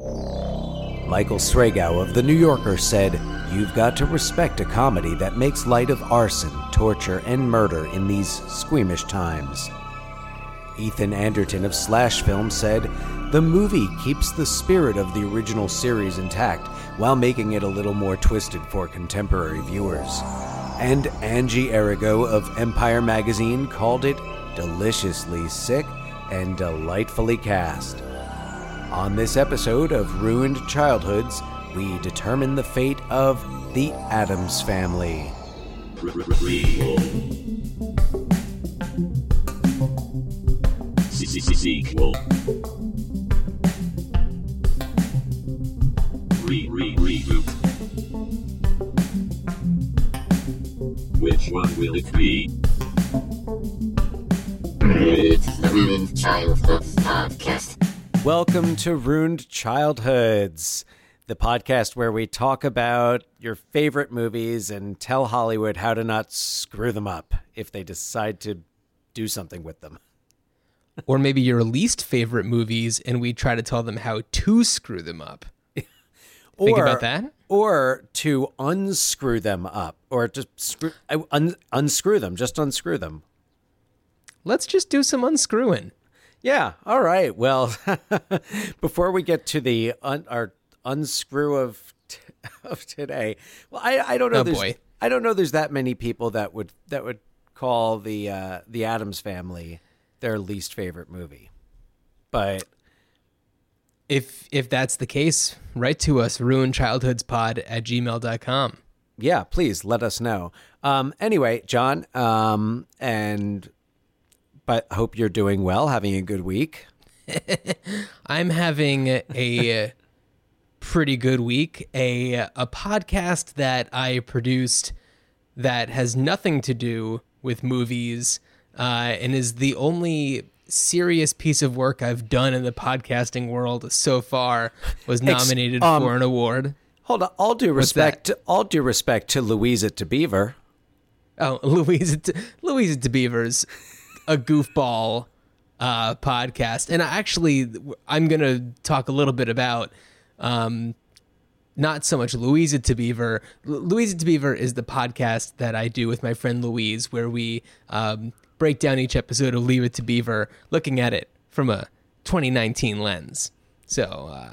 Michael Sragow of The New Yorker said, You've got to respect a comedy that makes light of arson, torture, and murder in these squeamish times. Ethan Anderton of Slash Film said, The movie keeps the spirit of the original series intact while making it a little more twisted for contemporary viewers. And Angie Errigo of Empire Magazine called it deliciously sick and delightfully cast. On this episode of Ruined Childhoods, we determine the fate of the Addams family. Sequel. Re re reboot. Which one will it be? It's the Ruined Childhoods podcast. Welcome to Ruined Childhoods, the podcast where we talk about your favorite movies and tell Hollywood how to not screw them up if they decide to do something with them. or maybe your least favorite movies, and we try to tell them how to screw them up. Think or, about that. Or to unscrew them up, or just screw, uh, un, unscrew them, just unscrew them. Let's just do some unscrewing. Yeah. All right. Well, before we get to the un, our unscrew of t- of today, well, I, I don't know. Oh, there's, boy. I don't know. There's that many people that would that would call the uh, the Addams Family their least favorite movie, but If if that's the case, write to us, ruinchildhoodspod at gmail.com. yeah, please let us know. Um, anyway, Jon, um, and but hope you're doing well, having a good week. I'm having a pretty good week. A a podcast that I produced that has nothing to do with movies uh, and is the only serious piece of work I've done in the podcasting world so far was nominated um, for an award. Hold on, all due respect, all due respect to Louisa to Beaver. Oh, Louisa De- Louisa DeBeaver's a goofball uh, podcast, and I actually I'm gonna talk a little bit about um, not so much Louisa DeBeaver. L- Louisa DeBeaver is the podcast that I do with my friend Louise, where we um, break down each episode of Leave It to Beaver, looking at it from a 2019 lens. So uh,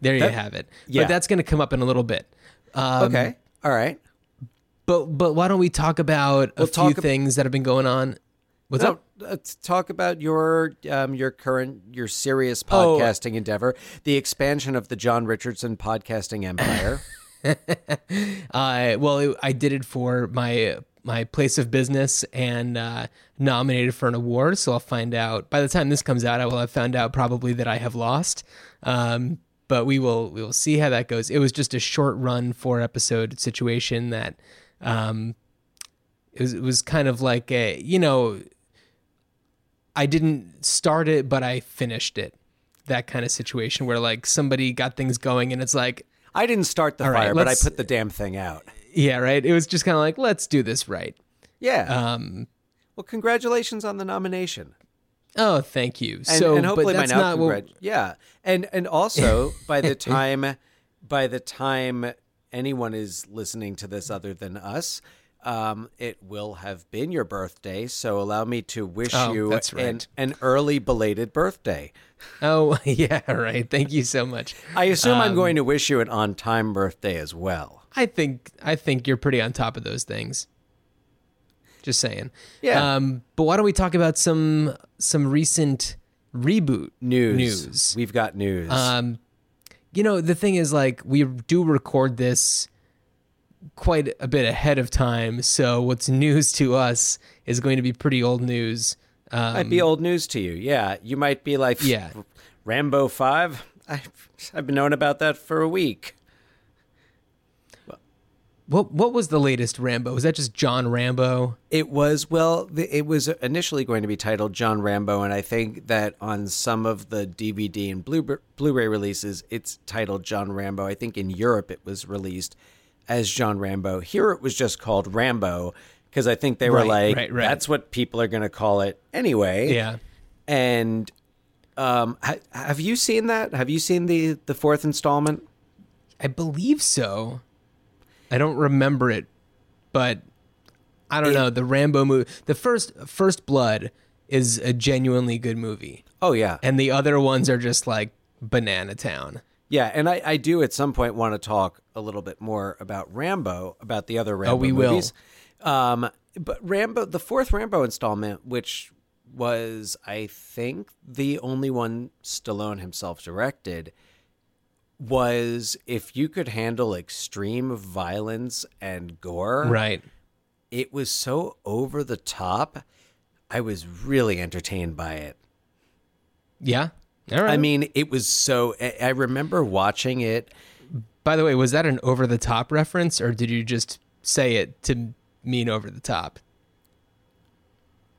there you have it. yeah. But that's gonna come up in a little bit. Um, Okay, all right. but but why don't we talk about a We'll few talk ab- things that have been going on? What's No, up? let's talk about your um, your current your serious Oh. podcasting endeavor, the expansion of the Jon Richardson podcasting empire. Uh, well, it, I did it for my my place of business and uh, nominated for an award. So I'll find out by the time this comes out. I will have found out probably that I have lost. Um, but we will we will see how that goes. It was just a short run four episode situation that um, it was it was kind of like a you know I didn't start it, but I finished it. That kind of situation where like somebody got things going and it's like, I didn't start the All right, fire, but I put the damn thing out. yeah, right. It was just kind of like, let's do this right. Yeah. Um, well, congratulations on the nomination. oh, thank you. And, so, and hopefully by now, not what, congrat- yeah, and and also by the time by the time anyone is listening to this other than us, um, it will have been your birthday. So allow me to wish Oh, you that's an, right. an early belated birthday. Oh, yeah, right. Thank you so much. I assume I'm Um, going to wish you an on time birthday as well. I think I think you're pretty on top of those things. Just saying. Yeah. Um, but why don't we talk about some some recent reboot News. News. We've got news. Um, you know, the thing is, like, we do record this quite a bit ahead of time, so what's news to us is going to be pretty old news. Um, might be old news to you. Yeah, you might be like, Yeah. Rambo Five. I've I've been knowing about that for a week. what what was the latest Rambo? Was that just John Rambo? It was well. the- It was initially going to be titled John Rambo, and I think that on some of the DVD and Blu- Blu-ray releases, it's titled John Rambo. I think in Europe it was released as John Rambo. Here it was just called Rambo because I think they were Right, like, right, right. "That's what people are going to call it anyway." Yeah. and Um, ha- have you seen that? Have you seen the the fourth installment? I believe so. I don't remember it, but I don't It- know. The Rambo movie, the first First Blood is a genuinely good movie. Oh yeah, And the other ones are just like Banana Town. Yeah. And I, I do at some point want to talk a little bit more about Rambo, about the other Rambo Oh, we will. movies. Um, but Rambo, the fourth Rambo installment, which was I think the only one Stallone himself directed, was if you could handle extreme violence and gore, Right. it was so over the top. I was really entertained by it. Yeah. All right. I mean, it was so. I- I remember watching it. by the way, was that an over the top reference or did you just say it to mean over the top?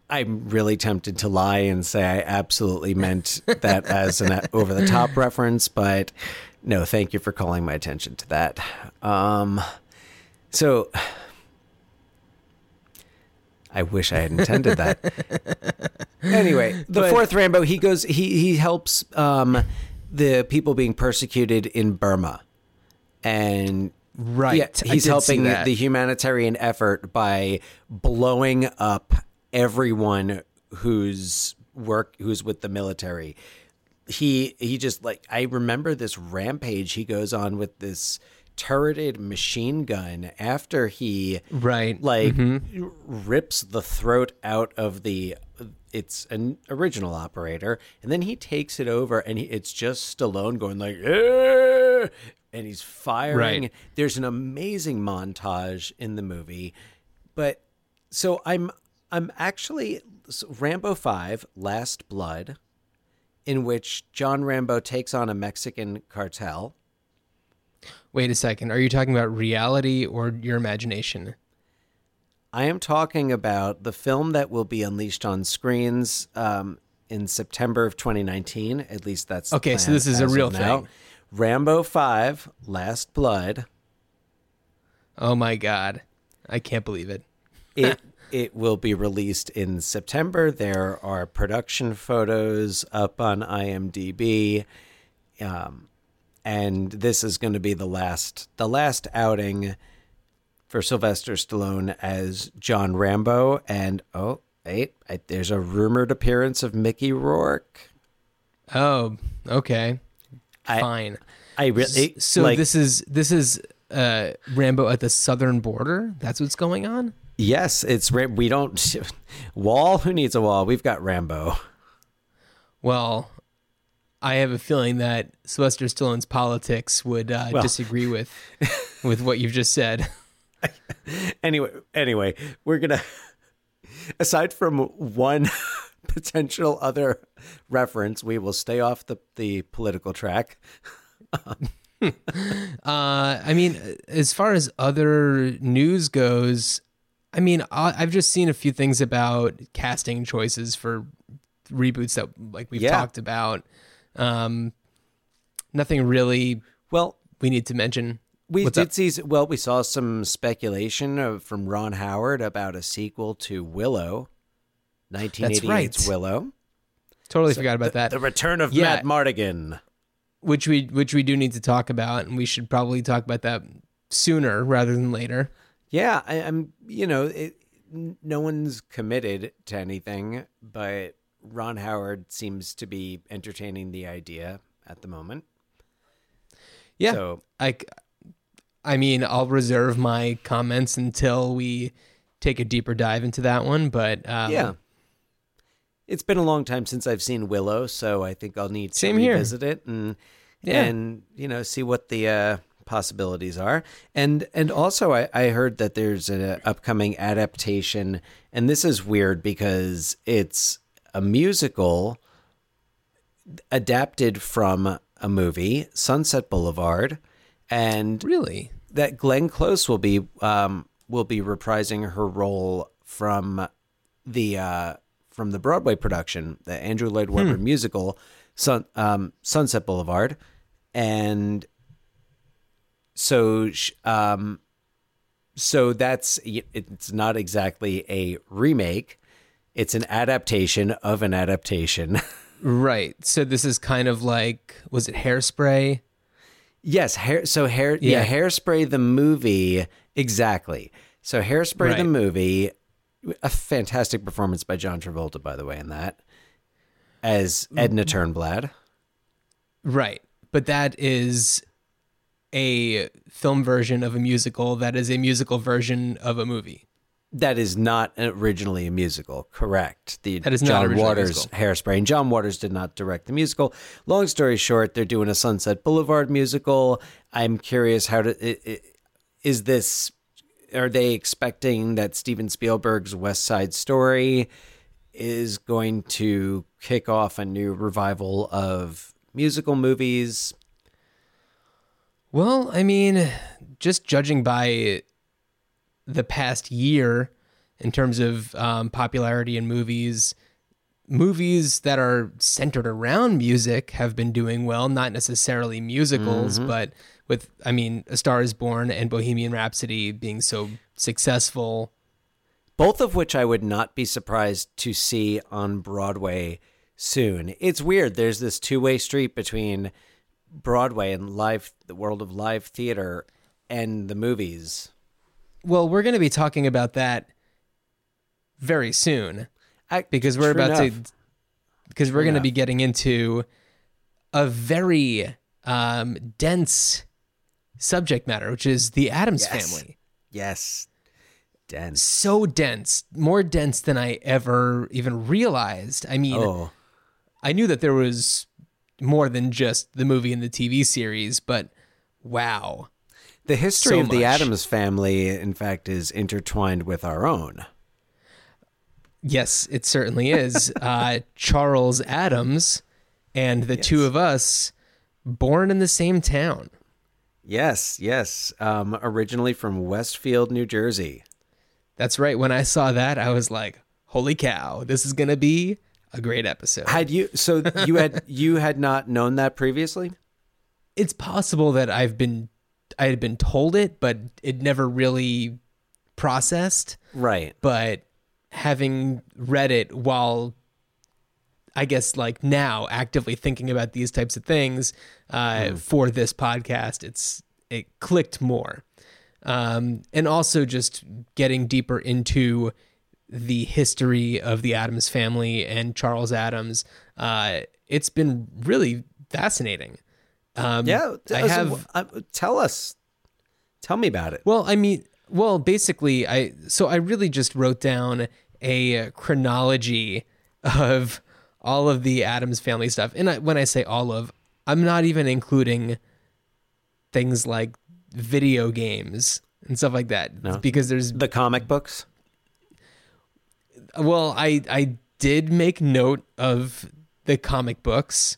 I'm really tempted to lie and say I absolutely meant that as an over the top reference, but no, thank you for calling my attention to that. Um, so I wish I had intended that. anyway, the But- fourth Rambo, he goes, he he helps um, the people being persecuted in Burma, and Right. yeah, he's helping the humanitarian effort by blowing up everyone who's work who's with the military. He he just like I remember this rampage he goes on with this turreted machine gun after he Right. like Mm-hmm. rips the throat out of the it's an original operator and then he takes it over and he, it's just Stallone going like "Eh," and he's firing Right. there's an amazing montage in the movie but so I'm I'm actually Rambo 5 Last Blood in which John Rambo takes on a Mexican cartel Wait a second. Are you talking about reality or your imagination? I am talking about the film that will be unleashed on screens um, in September of 2019. At least that's the Okay, so this is a real now. thing. Rambo 5, Last Blood. Oh my god. I can't believe it. It it will be released in September. There are production photos up on IMDb, um, and this is going to be the last the last outing for Sylvester Stallone as John Rambo. And oh, wait, I, there's a rumored appearance of Mickey Rourke. Oh, okay. I- Fine. I really so like, this is this is uh Rambo at the southern border? That's what's going on? Yes, it's Ram- we don't wall. Who needs a wall? We've got Rambo. Well, I have a feeling that Sylvester Stallone's politics would uh, Well- disagree with with what you've just said. anyway, anyway, we're gonna. Aside from one potential other reference, we will stay off the the political track. Uh, I mean, as far as other news goes, I mean, I- I've just seen a few things about casting choices for reboots that, like we've Yeah. talked about. Um, nothing really Well, we need to mention. we What's did up? see. Well, we saw some speculation of, from Ron Howard about a sequel to Willow, 1988's right. Willow. Totally forgot about that. The return of Yeah. Madmartigan. which we which we do need to talk about, and we should probably talk about that sooner rather than later. Yeah, I, I'm. You know, it, no one's committed to anything, but Ron Howard seems to be entertaining the idea at the moment. Yeah, So I, I mean, I'll reserve my comments until we take a deeper dive into that one. But um, yeah, it's been a long time since I've seen Willow, so I think I'll need to Same here. revisit it and Yeah. and you know see what the uh, possibilities are. And and also, I, I heard that there's an upcoming adaptation, and this is weird because it's a musical adapted from a movie, Sunset Boulevard, and really, that Glenn Close will be um, will be reprising her role from the uh, from the Broadway production, the Andrew Lloyd Webber musical, Sun, um, Sunset Boulevard, and so um, so that's it's not exactly a remake; it's an adaptation of an adaptation. Right. So this is kind of like was it hairspray? Yes, hair. So hair. Yeah. Yeah. Hairspray the movie. Exactly. So hairspray the movie. A fantastic performance by John Travolta, by the way, in that as Edna Turnblad. Right. But that is a film version of a musical that is a musical version of a movie. That is not originally a musical, correct? The That is John Waters musical. Hairspray. And John Waters did not direct the musical. Long story short, they're doing a Sunset Boulevard musical. I'm curious how to i- i- is this are they expecting that Steven Spielberg's West Side Story is going to kick off a new revival of musical movies? Well, I mean, just judging by the past year in terms of um, popularity in movies, movies that are centered around music have been doing well, not necessarily musicals, but with, I mean, A Star is Born and Bohemian Rhapsody being so successful. both of which I would not be surprised to see on Broadway soon. It's weird. There's this two way street between Broadway and live, the world of live theater, and the movies. Well, we're going to be talking about that very soon. I, because we're about enough. to because we're going to be getting into a very um, dense subject matter, which is the Addams Yes. family. Yes, dense. So dense, more dense than I ever even realized. I mean, Oh, I knew that there was more than just the movie and the TV series, but wow. The history So of the. Addams family, in fact, is intertwined with our own. Yes, it certainly is. uh, Charles Addams and the two of us born in the same town. Yes, yes. Um, originally from Westfield, New Jersey. That's right. When I saw that, I was like, "Holy cow! This is gonna be a great episode." Had you? So you had you had not known that previously? it's possible that I've been, I had been told it, but it never really processed. Right. But having read it while, I guess, like now actively thinking about these types of things uh, for this podcast, it's it clicked more, um, and also just getting deeper into the history of the Addams family and Charles Addams. Uh, it's been really fascinating. Um, Yeah. I so, have. uh, tell us. Tell me about it. Well, I mean, well, basically, I so I really just wrote down a chronology of all of the Addams family stuff, and I, when I say all of, I'm not even including things like video games and stuff like that, No. because there's The comic books. well, I I did make note of the comic books.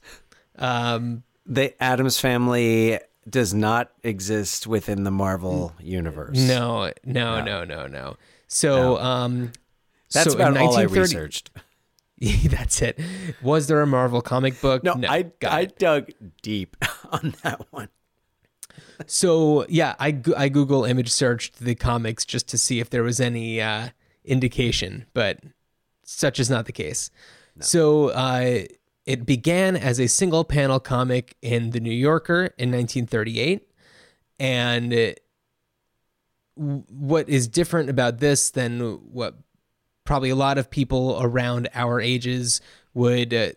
Um, The Addams family does not exist within the Marvel universe. no, no, no, no, no. So, um, That's so about all I researched. That's it. Was there a Marvel comic book? No, I I dug deep on that one. So yeah, I I Google image searched the comics just to see if there was any uh, indication, but such is not the case. So uh, it began as a single panel comic in the New Yorker in 1938, and it- what is different about this than what probably a lot of people around our ages would uh,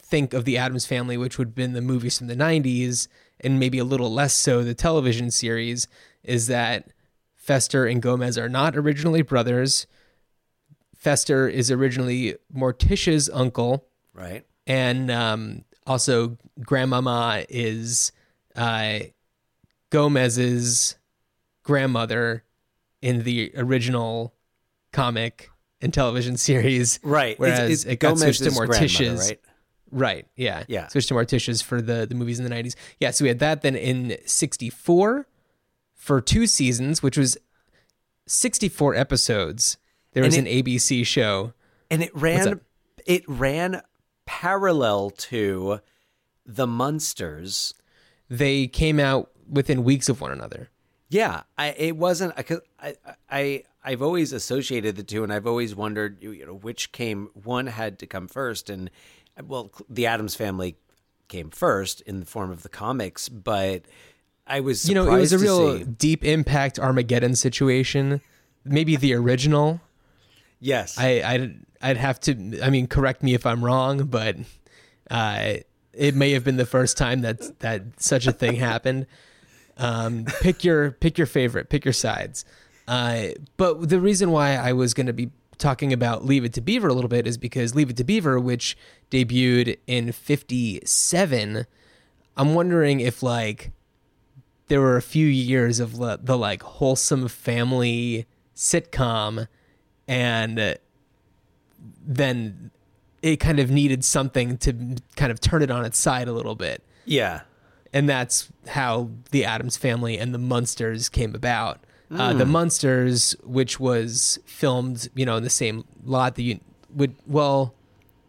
think of the Addams Family, which would have been the movies from the 90s, and maybe a little less so the television series, is that Fester and Gomez are not originally brothers. Fester is originally Morticia's uncle, Right. And um, also Grandmama is uh, Gomez's grandmother in the original comic and television series. Right. Whereas it's it got switched to Morticia's. right? Right. Yeah. Yeah. Switched to Morticia's for the the movies in the nineties. Yeah. So we had that then in '64 for two seasons, which was 64 episodes. There was And an ABC show. and it ran it ran parallel to the Munsters. They came out within weeks of one another. Yeah, I it wasn't because I I I've always associated the two, and I've always wondered you know which came one had to come first, and well, the Addams family came first in the form of the comics, but I was you know, it was a real see- deep impact Armageddon situation. Maybe the original. yes. I I'd, I'd have to. I mean, correct me if I'm wrong, but uh, it may have been the first time that that such a thing happened. Um, pick your pick your favorite, pick your sides. Uh, but the reason why I was going to be talking about Leave It to Beaver a little bit is because Leave It to Beaver, which debuted in '57, I'm wondering if like there were a few years of le- the like wholesome family sitcom and then it kind of needed something to kind of turn it on its side a little bit yeah. and that's how the Addams family and the Munsters came about. Uh, the Munsters, which was filmed, you know, in the same lot that you would, well,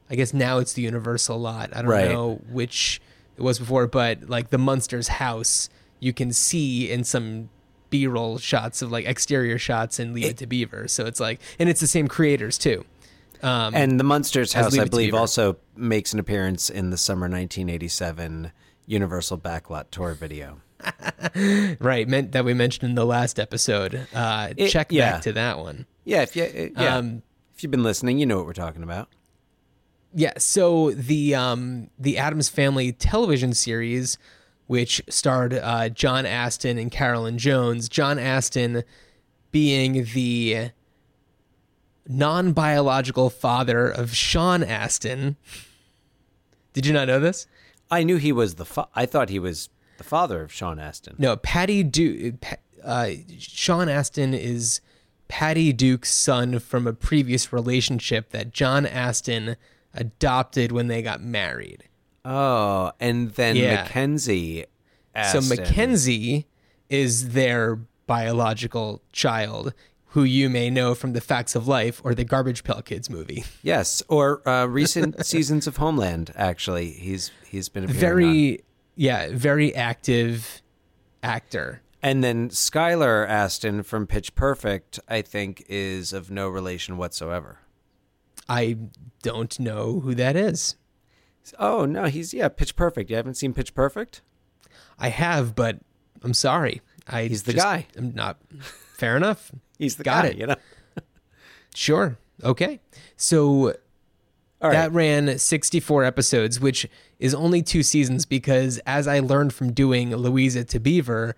I guess now it's the Universal lot. I don't Right. know which it was before, but like the Munsters house, you can see in some B-roll shots of like exterior shots and Leave It, to Beaver. So it's like, and it's the same creators too. Um, And the Munsters house, I believe, also makes an appearance in the summer 1987 Universal Backlot tour video. right, meant that we mentioned in the last episode. Uh, It- check yeah. back to that one. Yeah, if you uh, yeah, Um, if you've been listening, you know what we're talking about. Yeah, so the um the Addams Family television series, which starred uh, John Astin and Carolyn Jones. John Astin being the non-biological father of Sean Astin. Did you not know this? I knew he was the. Fa- I thought he was the father of Sean Astin. No, Patty Duke. Uh, Sean Astin is Patty Duke's son from a previous relationship that John Astin adopted when they got married. Oh, and then Yeah. Mackenzie. Astin. So Mackenzie is their biological child, who you may know from the Facts of Life or the Garbage Pail Kids movie. Yes, or uh, recent seasons of Homeland. Actually, he's he's been appearing on. Very, yeah, very active actor. And then Skylar Astin from Pitch Perfect, I think, is of no relation whatsoever. I don't know who that is. Oh no, he's yeah, Pitch Perfect. You haven't seen Pitch Perfect? I have, but I'm sorry. I He's the just guy. am not. Fair enough. He's the Got guy. it. You know. Sure. Okay. So All right. that ran 64 episodes, which is only two seasons because, as I learned from doing Louisa to Beaver,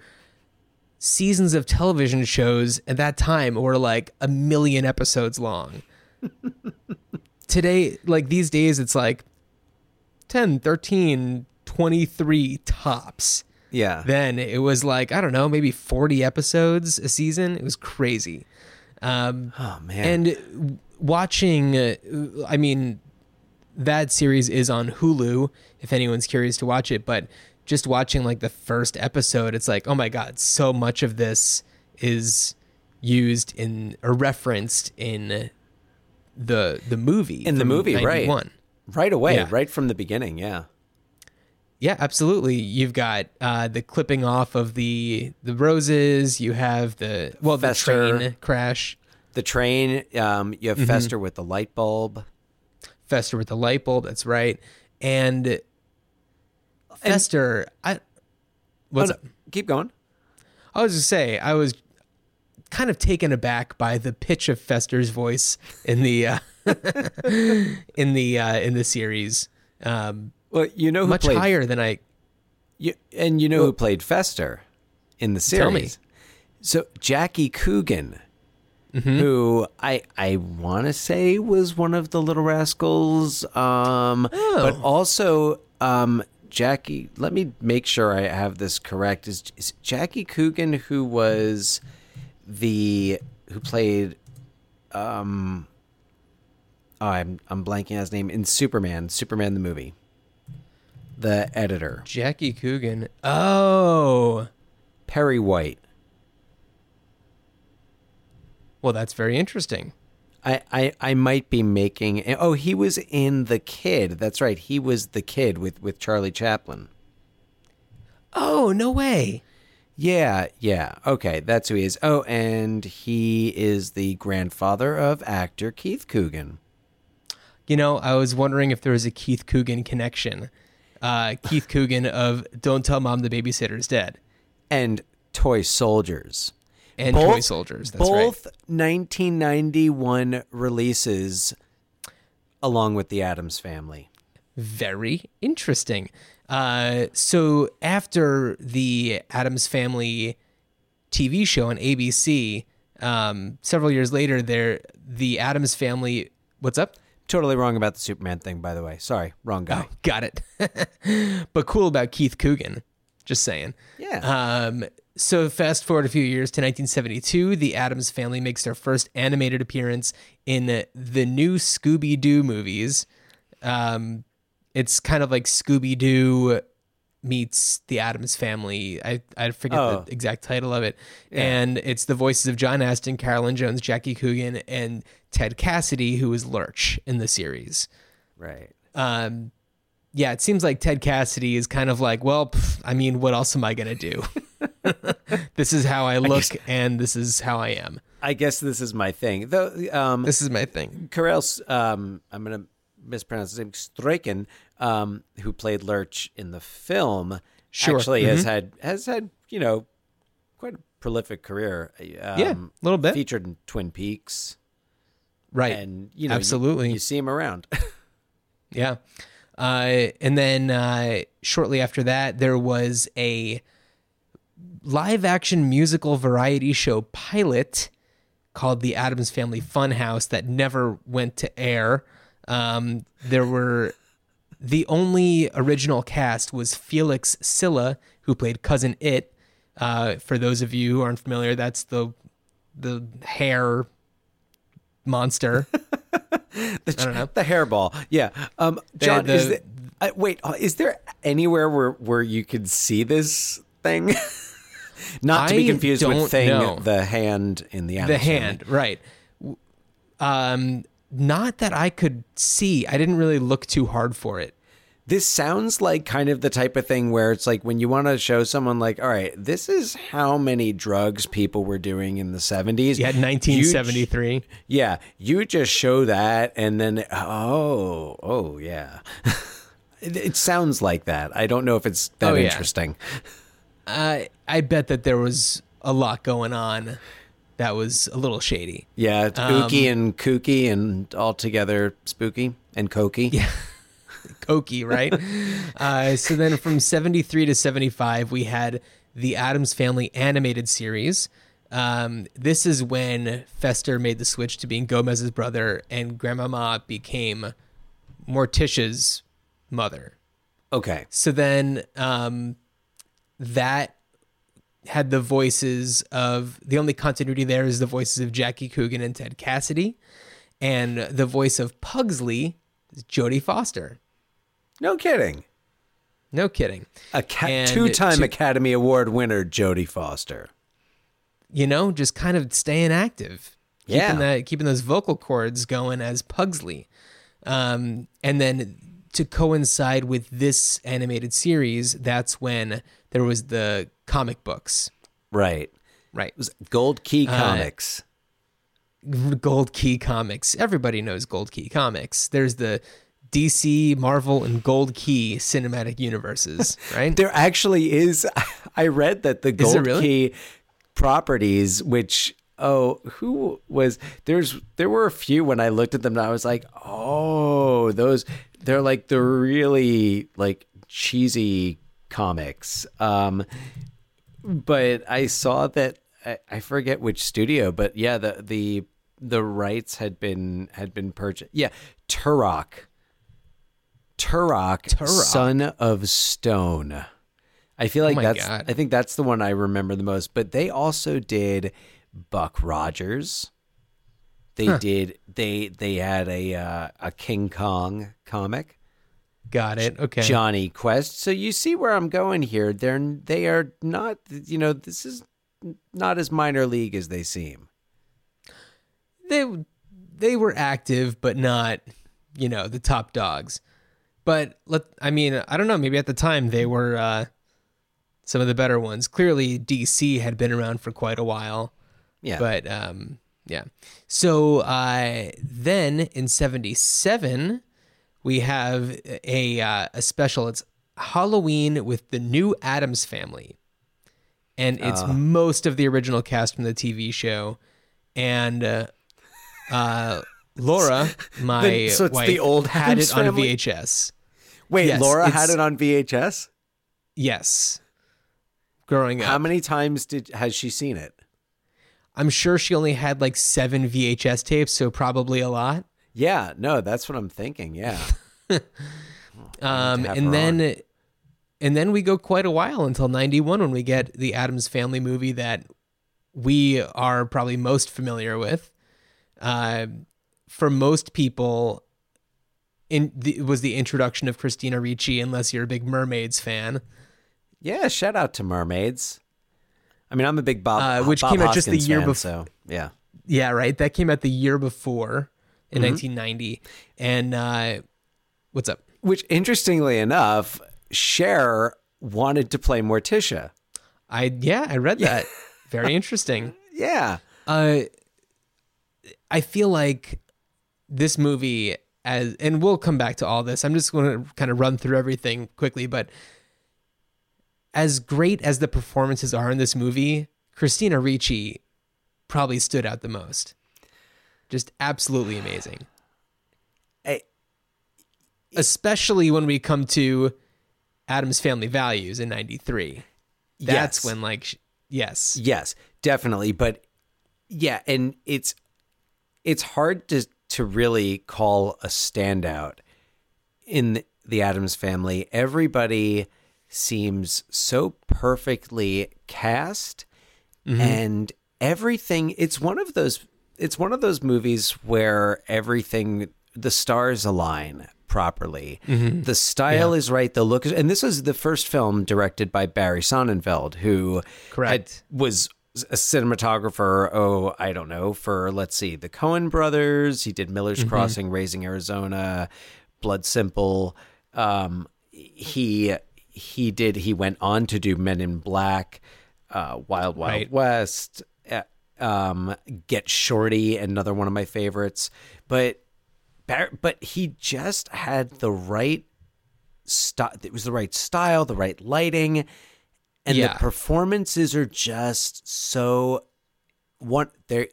seasons of television shows at that time were like a million episodes long. Today, like these days, it's like 10, 13, 23 tops. Yeah. Then it was like, I don't know, maybe 40 episodes a season. It was crazy. Um, oh man. and watching, uh, I mean, that series is on Hulu if anyone's curious to watch it, but just watching like the first episode, it's like, oh my God, so much of this is used in or referenced in the the movie. In the movie, right. 91. right away, Yeah. right from the beginning. Yeah. Yeah, absolutely. You've got uh, the clipping off of the the roses. You have the well, the Fester. train crash. The train. Um, you have Mm-hmm. Fester with the light bulb. Fester with the light bulb. That's right. And Fester, I what's Oh, no, Keep going. I was just say I was kind of taken aback by the pitch of Fester's voice in the uh, in the uh, in the series. Um, Well, you know who much played higher than I. You, and you know who played Fester in the series? Tell me. So Jackie Coogan, Mm-hmm. who I I want to say was one of the Little Rascals, um, but Oh. also um, Jackie. Let me make sure I have this correct. Is, is Jackie Coogan who was the who played? Um, oh, I'm I'm blanking on his name in Superman. Superman the movie. The editor. Jackie Coogan. Oh, Perry White. well, that's very interesting. I, I, I might be making. Oh, he was in The Kid. That's right. He was the kid with, with Charlie Chaplin. Oh, no way. Yeah, yeah. Okay, that's who he is. Oh, and he is the grandfather of actor Keith Coogan. You know, I was wondering if there was a Keith Coogan connection. Uh, Keith Coogan of Don't Tell Mom the Babysitter's Dead And Toy Soldiers. and Toy Soldiers. That's right. both 1991 releases along with the Addams family. Very interesting. Uh, so after the Addams Family TV show on ABC, um, several years later, there the Addams Family. What's up? Totally wrong about the Superman thing, by the way. Sorry, wrong guy. Oh, got it. but cool about Keith Coogan. Just saying. Yeah. Um, so fast forward a few years to 1972, the Addams Family makes their first animated appearance in the new Scooby Doo movies. Um, it's kind of like Scooby Doo meets the Addams Family. I I forget Oh. the exact title of it, and it's the voices of John Astin, Carolyn Jones, Jackie Coogan, and Ted Cassidy, who is Lurch in the series right. um, yeah, it seems like Ted Cassidy is kind of like, well, pff, I mean, what else am I gonna do? this is how I look, and this is how I am. I guess this is my thing. Though um This is my thing. Carel's um I'm going to mispronounce his name Struycken, um who played Lurch in the film Sure. actually has had has had, you know, quite a prolific career. Um, Yeah, little bit. Featured in Twin Peaks Right. and you know you- Absolutely. you, see him around. Yeah. Uh, and then uh, shortly after that, there was a live action musical variety show pilot called The Addams Family Funhouse that never went to air. Um, there were the only original cast was Felix Silla, who played cousin It. Uh, for those of you who aren't familiar, that's the the hair monster. the, I don't know. the hairball. Yeah. Um John the- is there, uh, wait, uh, is there anywhere where where you could see this thing? Not to be confused with thing know. the hand in the the hand right um not that i could see i didn't really look too hard for it This sounds like kind of the type of thing where it's like when you want to show someone like, all right, this is how many drugs people were doing in the 70s. yeah had You- 1973 yeah, you just show that and then oh, oh yeah. it, it sounds like that. I don't know if it's that Oh, yeah. interesting. i i bet that there was a lot going on that was a little shady Yeah, it's Um, ooky and kooky and altogether spooky and cokey. Yeah. Koki, right? uh, so then from 73 to 75, we had the Addams Family animated series. Um, this is when Fester made the switch to being Gomez's brother and Grandmama became Morticia's mother. Okay. So then um, that had the voices of the only continuity there is the voices of Jackie Coogan and Ted Cassidy, and the voice of Pugsley is Jodie Foster. No kidding. No kidding. A ca- two-time to- Academy Award winner Jodie Foster. You know, just kind of staying active, Yeah. keeping that, keeping those vocal cords going as Pugsley, um, and then to coincide with this animated series, that's when there was the comic books, Right. right? It was Gold Key Uh, Comics. Gold Key Comics. Everybody knows Gold Key Comics. There's the DC, Marvel, and Gold Key cinematic universes, right? There actually is. I read that the Gold really? Key properties, which oh, who was there's there were a few when I looked at them. and I was like, oh, those they're like the really like cheesy comics. Um, but I saw that I, I forget which studio, but yeah, the the the rights had been had been purchased. Yeah, Turok. Turok, Turok. son of stone. I feel like my that's God. I think that's the one I remember the most. But they also did Buck Rogers. They did they they had a uh, a King Kong comic. Got it. Okay. Jonny Quest. So you see where I'm going here. They're they are not you know this is not as minor league as they seem. they they were active, but not you know the top dogs. But let I mean I don't know. Maybe at the time they were uh, some of the better ones. Clearly, DC had been around for quite a while. Yeah. But um, Yeah. So uh, then in 77, we have a, uh, a special. It's Halloween with the new Addams family. And it's Ah. most of the original cast from the TV show. And uh, uh, Laura, my The- so it's wife, the old had Addams it on Family? VHS. Wait, Yes, Laura had it on VHS. Yes. Growing up. How many times did has she seen it? I'm sure she only had like seven VHS tapes, so probably a lot. Yeah, no, that's what I'm thinking. Yeah. Um, and then, and then we go quite a while until '91 when we get the Addams Family movie that we are probably most familiar with. Uh, for most people, in the, was the introduction of Christina Ricci, unless you're a big Mermaids fan, Yeah, shout out to mermaids. I mean, I'm a big Bob, Uh, which Bob came out just the year before. So yeah, Yeah, right. That came out the year before in Mm-hmm. 1990. And uh, what's up? which interestingly enough, Cher wanted to play Morticia. I yeah, I read that. Very interesting. Yeah, Uh, I feel like this movie as and we'll come back to all this. I'm just going to kind of run through everything quickly, but as great as the performances are in this movie, Christina Ricci probably stood out the most. Just absolutely amazing. I- Especially when we come to Addams Family Values in 93. That's Yes. when like yes. yes, definitely. But yeah, and it's it's hard to to really call a standout in the Addams family. Everybody seems so perfectly cast mm-hmm. and everything it's one of those it's one of those movies where everything the stars align properly mm-hmm. the style is right the look is and this is the first film directed by barry sonnenfeld who Correct. had, was a cinematographer oh i don't know for let's see the Coen brothers. He did miller's crossing raising arizona blood simple. Um he he did he went on to do men in black uh wild wild Right. west uh, um get shorty another one of my favorites. But but he just had the right style it was the right style the right lighting and Yeah. the performances are just so one they're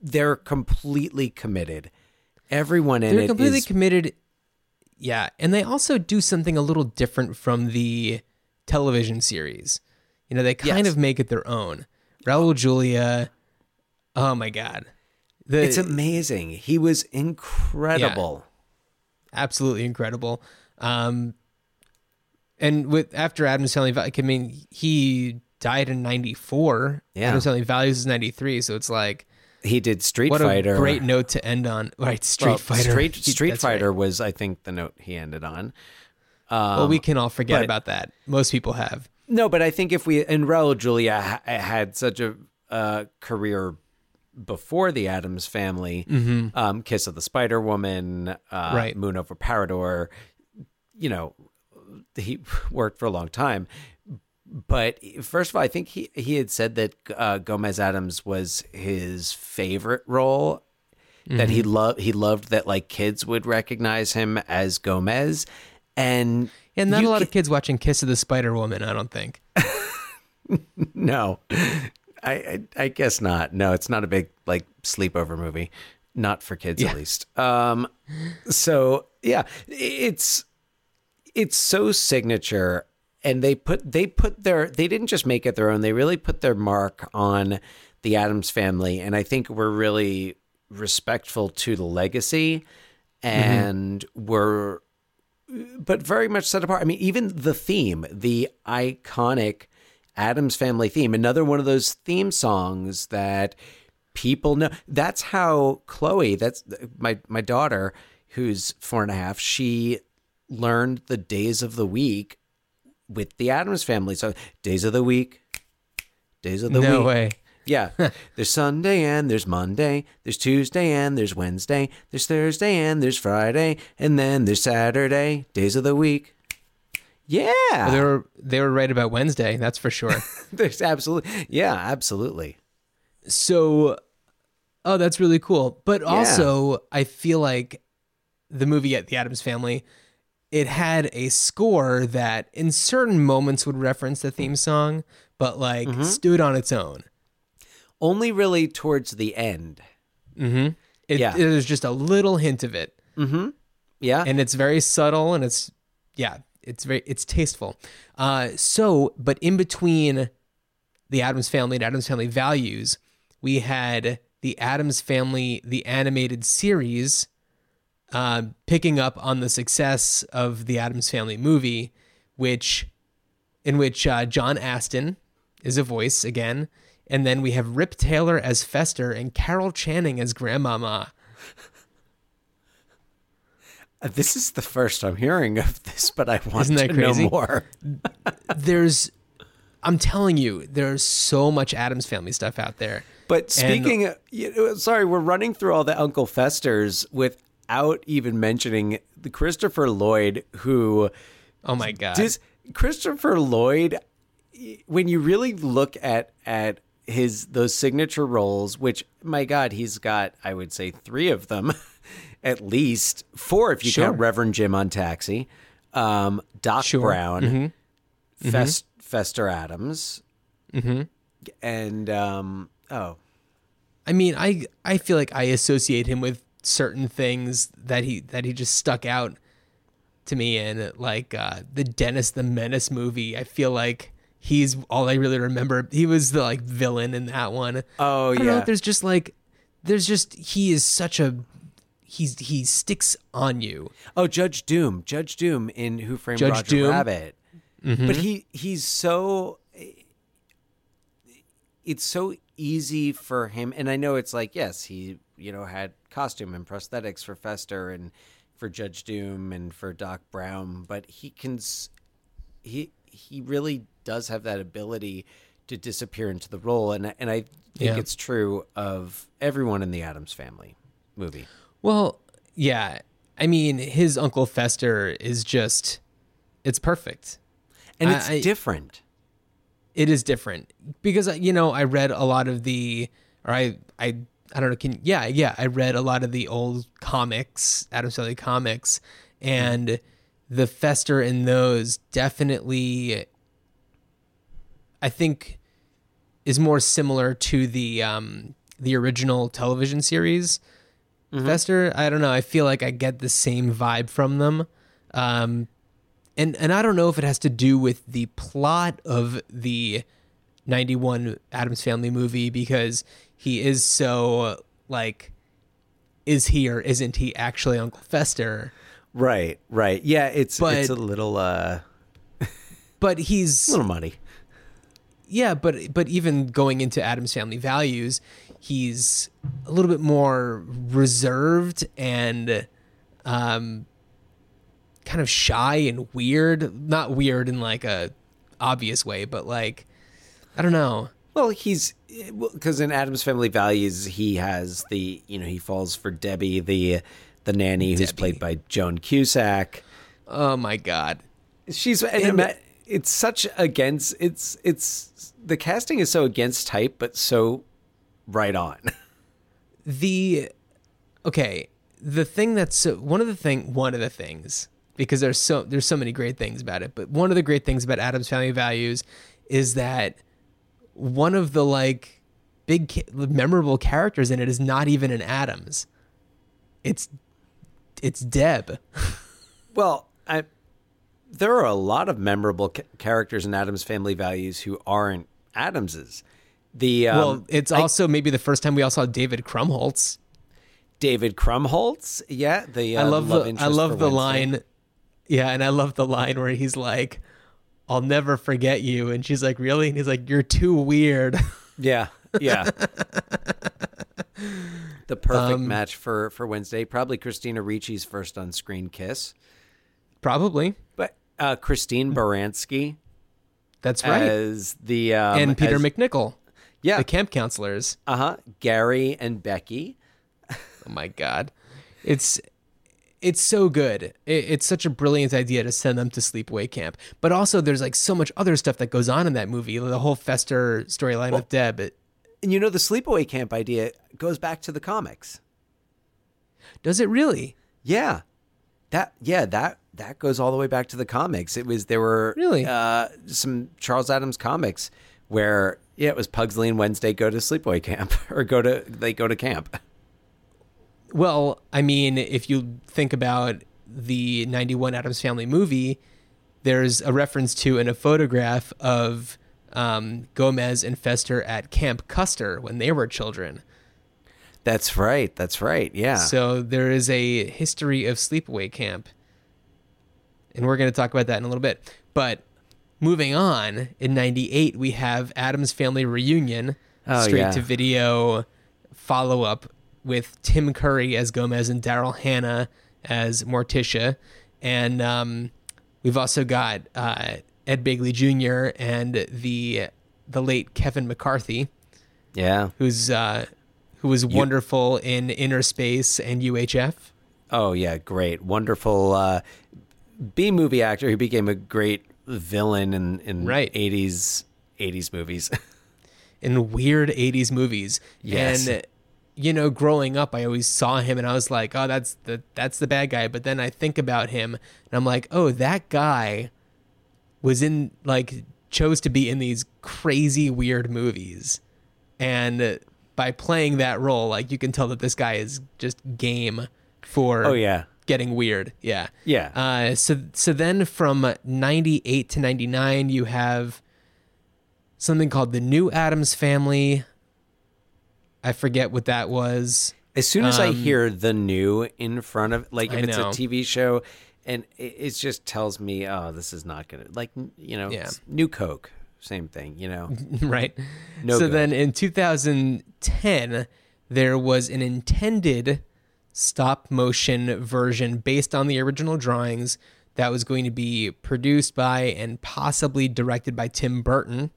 they're completely committed everyone in They're it completely is- committed. Yeah, and they also do something a little different from the television series. You know, they kind Yes. of make it their own. Raul Julia, oh my god, the, it's amazing he was incredible absolutely incredible. Um, and with after Addams Family, Values, I mean, he died in '94. Yeah. Addams Family Values is '93, so it's like he did street what fighter a great note to end on. Right, Street Well, Fighter. street, street that's right. fighter was i think the note he ended on um, well, we can all forget but- about that. Most people have. No, but I think if we and Raul Julia ha- had such a uh, career before the Addams Family, um, Kiss of the Spider Woman, uh, Right. Moon over Parador, you know, he worked for a long time. But first of all, I think he he had said that uh, Gomez Addams was his favorite role. That he loved, he loved that like kids would recognize him as Gomez, and And not a lot of kids watching Kiss of the Spider Woman, I don't think. No, I, I I guess not. No, it's not a big like sleepover movie, not for kids Yeah. at least. Um, so yeah, it's it's so signature, and they put they put their they didn't just make it their own. They really put their mark on the Addams family, and I think we're really respectful to the legacy, mm-hmm. and we're but very much set apart. I mean, even the theme, the iconic Addams Family theme, another one of those theme songs that people know. That's how Chloe, that's my my daughter, who's four and a half. She learned the days of the week with the Addams Family. So days of the week, days of the no week. way. Yeah. there's Sunday and there's Monday. There's Tuesday and there's Wednesday. There's Thursday and there's Friday. And then there's Saturday. Days of the week. Yeah. Well, they were they were right about Wednesday, that's for sure. there's absolutely. Yeah, absolutely. so Oh, that's really cool. But also, I feel like the movie at the Addams Family, it had a score that in certain moments would reference the theme song, but like Mm-hmm. stood on its own. Only really towards the end. It, Yeah. There's just a little hint of it. Yeah. and it's very subtle and it's yeah it's very it's tasteful uh so but in between the addams family and addams family values we had the addams family the animated series uh, picking up on the success of the addams family movie which in which uh, john astin is a voice again and then we have rip taylor as fester and carol channing as grandmama Uh, this is the first I'm hearing of this, but I want to crazy? know more. there's I'm telling you, there's so much Addams family stuff out there. But speaking, of, you know, sorry, we're running through all the Uncle Festers without even mentioning the Christopher Lloyd, who Oh my god. does Christopher Lloyd. When you really look at at his those signature roles, which my God, he's got I would say three of them, at least four if you Sure. count Reverend Jim on Taxi, um, Doc Sure. Brown, Fest, Fester Addams, and um, oh, I mean, I I feel like I associate him with certain things that he that he just stuck out to me in like uh the Dennis the Menace movie. I feel like he's all I really remember. He was the like villain in that one. Oh, I don't know yeah. there's just like there's just he is such a he's he sticks on you. Oh, Judge Doom, Judge Doom in Who Framed Judge Roger Doom. Rabbit. But he he's so it's so easy for him and I know it's like yes, he you know had costume and prosthetics for Fester and for Judge Doom and for Doc Brown, but he can he he really does have that ability to disappear into the role and and I think Yeah. it's true of everyone in the Addams family movie. Well, yeah. I mean, his Uncle Fester is just it's perfect. And it's I- different. It is different because you know I read a lot of the or I I I don't know can yeah yeah I read a lot of the old comics Adam Family comics and the Fester in those definitely I think is more similar to the um the original television series. Fester I don't know I feel like I get the same vibe from them. Um and and I don't know if it has to do with the plot of the 91 Addams Family movie because he is so like is he or isn't he actually Uncle Fester Right, right. Yeah, it's But- it's a little uh but he's a little muddy. yeah but but even going into Addams Family values he's a little bit more reserved and um kind of shy and weird not weird in like a obvious way but like I don't know Well, he's eh, because in Addams Family Values, he has the you know he falls for Debbie, the the nanny who's Debbie. played by Joan Cusack. oh my god She's and ima- it's such against it's it's the casting is so against type, but so right on. the okay the thing that's one of the thing one of the things because there's so there's so many great things about it but one of the great things about addams family values is that one of the like big memorable characters in it is not even an addams it's it's deb Well, I there are a lot of memorable ca- characters in Addams Family Values who aren't Addams's. The um, well it's I- also maybe the first time we all saw david krumholtz David Krumholtz, yeah, the uh, I love, love the I love the Wednesday. line. Yeah, and I love the line where he's like, "I'll never forget you," and she's like, "Really?" And he's like, "You're too weird." Yeah, yeah. the perfect Um, match for for Wednesday. Probably Christina Ricci's first on screen kiss, Probably. but uh, Christine Baranski That's right. as the um, and Peter as, MacNicol, yeah, the camp counselors. uh huh. Gary and Becky. Oh my god, it's it's so good. It, it's such a brilliant idea to send them to sleepaway camp. But also, there's like so much other stuff that goes on in that movie. The whole Fester storyline with Deb. It, And you know, the sleepaway camp idea goes back to the comics. Does it really? Yeah, that yeah that that goes all the way back to the comics. It was there were Really? uh, some Charles Addams comics where yeah it was Pugsley and Wednesday go to sleepaway camp or go to they go to camp. Well, I mean, if you think about the 91 Addams Family movie, there's a reference to in a photograph of um, Gomez and Fester at Camp Custer when they were children. That's right. That's right. Yeah. So there is a history of sleepaway camp. And we're going to talk about that in a little bit. But moving on, in 98, we have Addams Family Reunion, Oh, straight yeah. to video follow up with Tim Curry as Gomez and Daryl Hannah as Morticia. And um, we've also got uh, Ed Begley Jr. and the the late Kevin McCarthy yeah. who's uh, who was wonderful in Inner Space and UHF. Oh yeah, great, wonderful uh, B movie actor who became a great villain in in Right. eighties eighties movies. in weird 80s movies. Yes. And you know, growing up I always saw him and I was like, "Oh, that's the that's the bad guy." But then I think about him and I'm like, "Oh, that guy was in like chose to be in these crazy weird movies." And by playing that role, like you can tell that this guy is just game for oh yeah, getting weird. Yeah. yeah. Uh, so so then from 98 to 99 you have something called the new Addams family. I forget what that was. as soon as I um, hear the new in front of like if I it's a. TV show, and it, it just tells me, oh, this is not gonna like you know, Yeah. new Coke, same thing, you know. right? No so good. then in 2010 there was an intended stop motion version based on the original drawings that was going to be produced by and possibly directed by Tim Burton,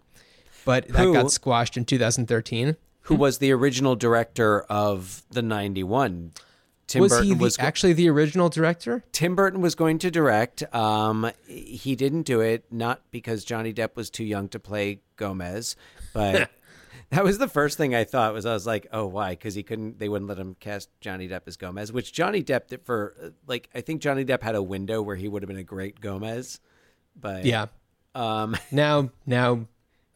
but that got squashed in 2013. Who was the original director of the '91? Tim was Burton he was actually the original director? Tim Burton was going to direct. Um, he didn't do it, not because Johnny Depp was too young to play Gomez, but that was the first thing I thought. Was I was like, oh, why? Because he couldn't. They wouldn't let him cast Johnny Depp as Gomez, which Johnny Depp did for like I think Johnny Depp had a window where he would have been a great Gomez, but Yeah. Um, Now, now,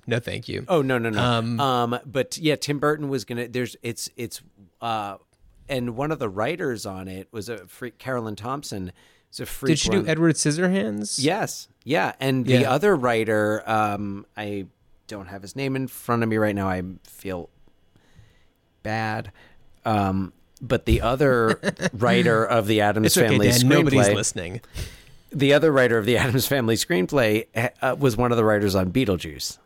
no, thank you. Oh no no no. Um, Um, but yeah, Tim Burton was gonna. There's it's it's uh, and one of the writers on it was a freak. Caroline Thompson. It's a freak. Did she do Edward Scissorhands? Yes, yeah, and the Yeah. other writer, um, I don't have his name in front of me right now. I feel bad. Um, but the other writer of the Addams It's okay, Family Dan. Nobody's listening. the other writer of the Addams Family screenplay uh, was one of the writers on Beetlejuice.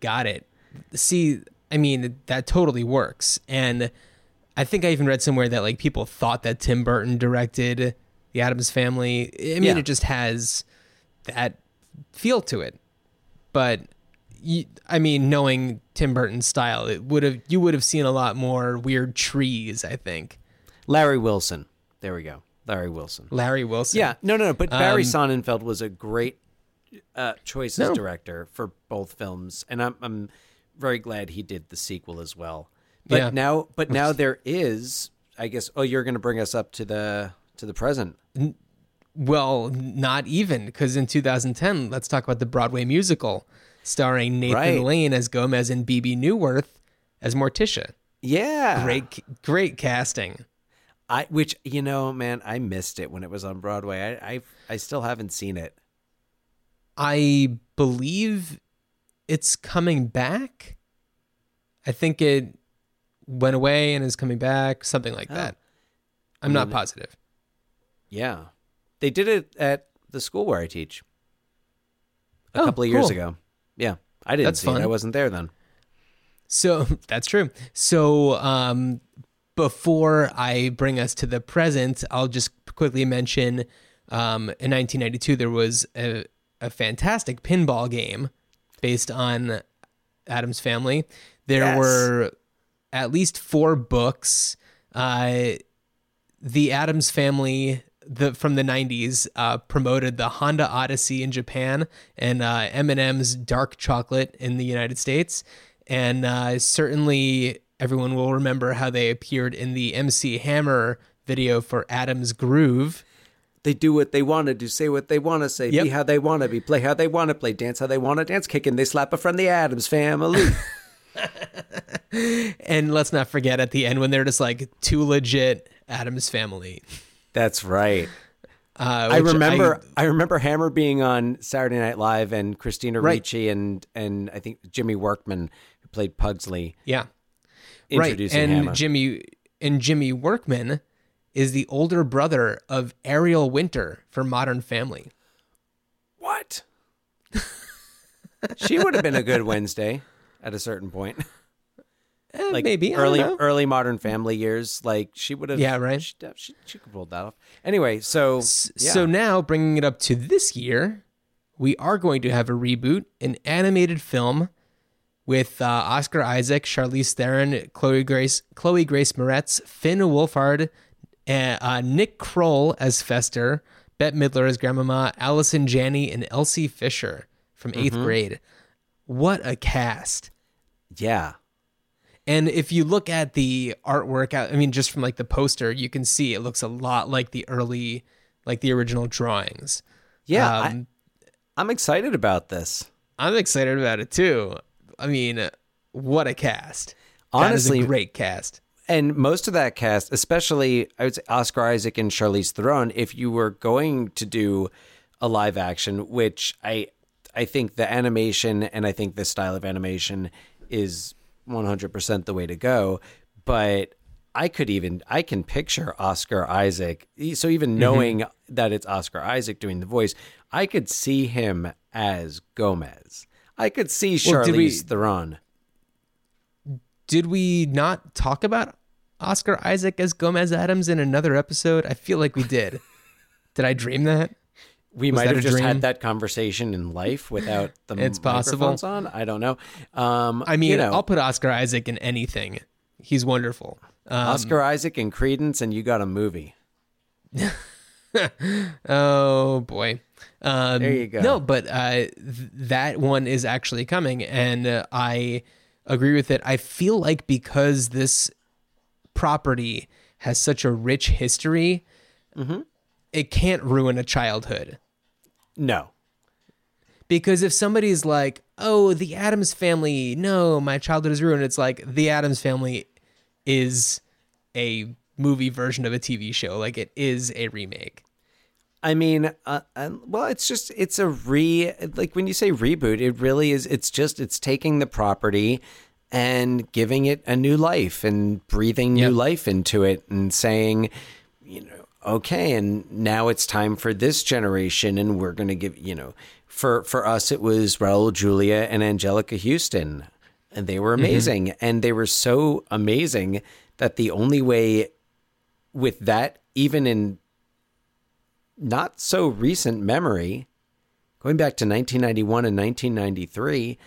Got it. See, I mean, that totally works. And I think I even read somewhere that like people thought that Tim Burton directed the Addams Family. I mean, Yeah. it just has that feel to it. But you, I mean, knowing Tim Burton's style, it would have you would have seen a lot more weird trees. I think Larry Wilson. There we go. Larry Wilson. Larry Wilson. Yeah, no, no, no. But Barry Um, Sonnenfeld was a great uh, choice as No. director for both films, and I'm I'm very glad he did the sequel as well. But Yeah. now, but now there is, I guess. Oh, you're going to bring us up to the to the present. Well, not even because in 2010, let's talk about the Broadway musical starring Nathan Right. Lane as Gomez and Bebe Neuwirth as Morticia. Yeah, Great, great casting. I which you know, man, I missed it when it was on Broadway. I I, I still haven't seen it. I believe it's coming back. I think it went away and is coming back, something like that. I'm not mean, positive. Yeah, they did it at the school where I teach a Oh, couple of years cool. ago. Yeah, I didn't That's see it. fun. I wasn't there then. So that's true. So um, before I bring us to the present, I'll just quickly mention um, in 1992 there was a, a fantastic pinball game based on Addams Family. There Yes. were at least four books. Uh, the Addams Family. The, from the 90s uh, promoted the Honda Odyssey in Japan and uh, M&M's Dark Chocolate in the United States and uh, certainly everyone will remember how they appeared in the MC Hammer video for Addams Groove. They do what they want to do, say what they want to say, Yep. be how they want to be, play how they want to play, dance how they want to dance, kicking they slap a friend, the Addams family. And let's not forget at the end when they're just like too legit Addams family. That's right. Uh, I remember I, remember Hammer being on Saturday Night Live and Christina Right. Ricci and and I think Jimmy Workman who played Pugsley yeah, introducing right. And Hammer. Jimmy and Jimmy Workman is the older brother of Ariel Winter for Modern Family. what? she would have been a good Wednesday at a certain point. Eh, Like maybe early early modern family years, like she would have Yeah, right. She, she, she could pull that off. Anyway, so S- yeah. So now, bringing it up to this year, we are going to have a reboot, an animated film with uh, Oscar Isaac, Charlize Theron, Chloe Grace, Chloe Grace Moretz, Finn Wolfhard, uh, uh, Nick Kroll as Fester, Bette Midler as Grandmama, Allison Janney, and Elsie Fisher from 8th Mm-hmm. grade. What a cast! yeah. And if you look at the artwork, I mean, just from like the poster, you can see it looks a lot like the early, like the original drawings. Yeah, Um, I, I'm excited about this. I'm excited about it too. I mean, what a cast! Honestly- a great cast. And most of that cast, especially I would say Oscar Isaac and Charlize Theron, if you were going to do a live action, which I I think the animation and I think the style of animation is 100% the way to go, but I could even I can picture Oscar Isaac. So even mm-hmm. knowing that it's Oscar Isaac doing the voice, I could see him as Gomez. I could see Well, Charlize did we- Theron. Did we not talk about Oscar Isaac as Gomez Addams in another episode? I feel like we did. did I dream that? We Was might that have just dream? had that conversation in life without the It's possible. microphones on. I don't know. Um, I mean, you know, I'll put Oscar Isaac in anything. He's wonderful. Um, Oscar Isaac and Credence, and you got a movie. Oh boy. Um, There you go. No, but uh, th- that one is actually coming, and uh, I agree with it. I feel like because this property has such a rich history, Mm-hmm. it can't ruin a childhood. No, Because if somebody's like, "Oh, the Addams Family," no, my childhood is ruined. It's like the Addams Family is a movie version of a TV show. Like it is a remake. I mean, uh, uh, well, it's just it's a re like when you say reboot, it really is. It's just it's taking the property and giving it a new life and breathing new Yep. life into it and saying, you know, okay, and now it's time for this generation, and we're going to give you know, for for us it was Raul Julia and Anjelica Huston, and they were amazing, and they were so amazing that the only way with that, even in not so recent memory, going back to 1991 and 1993,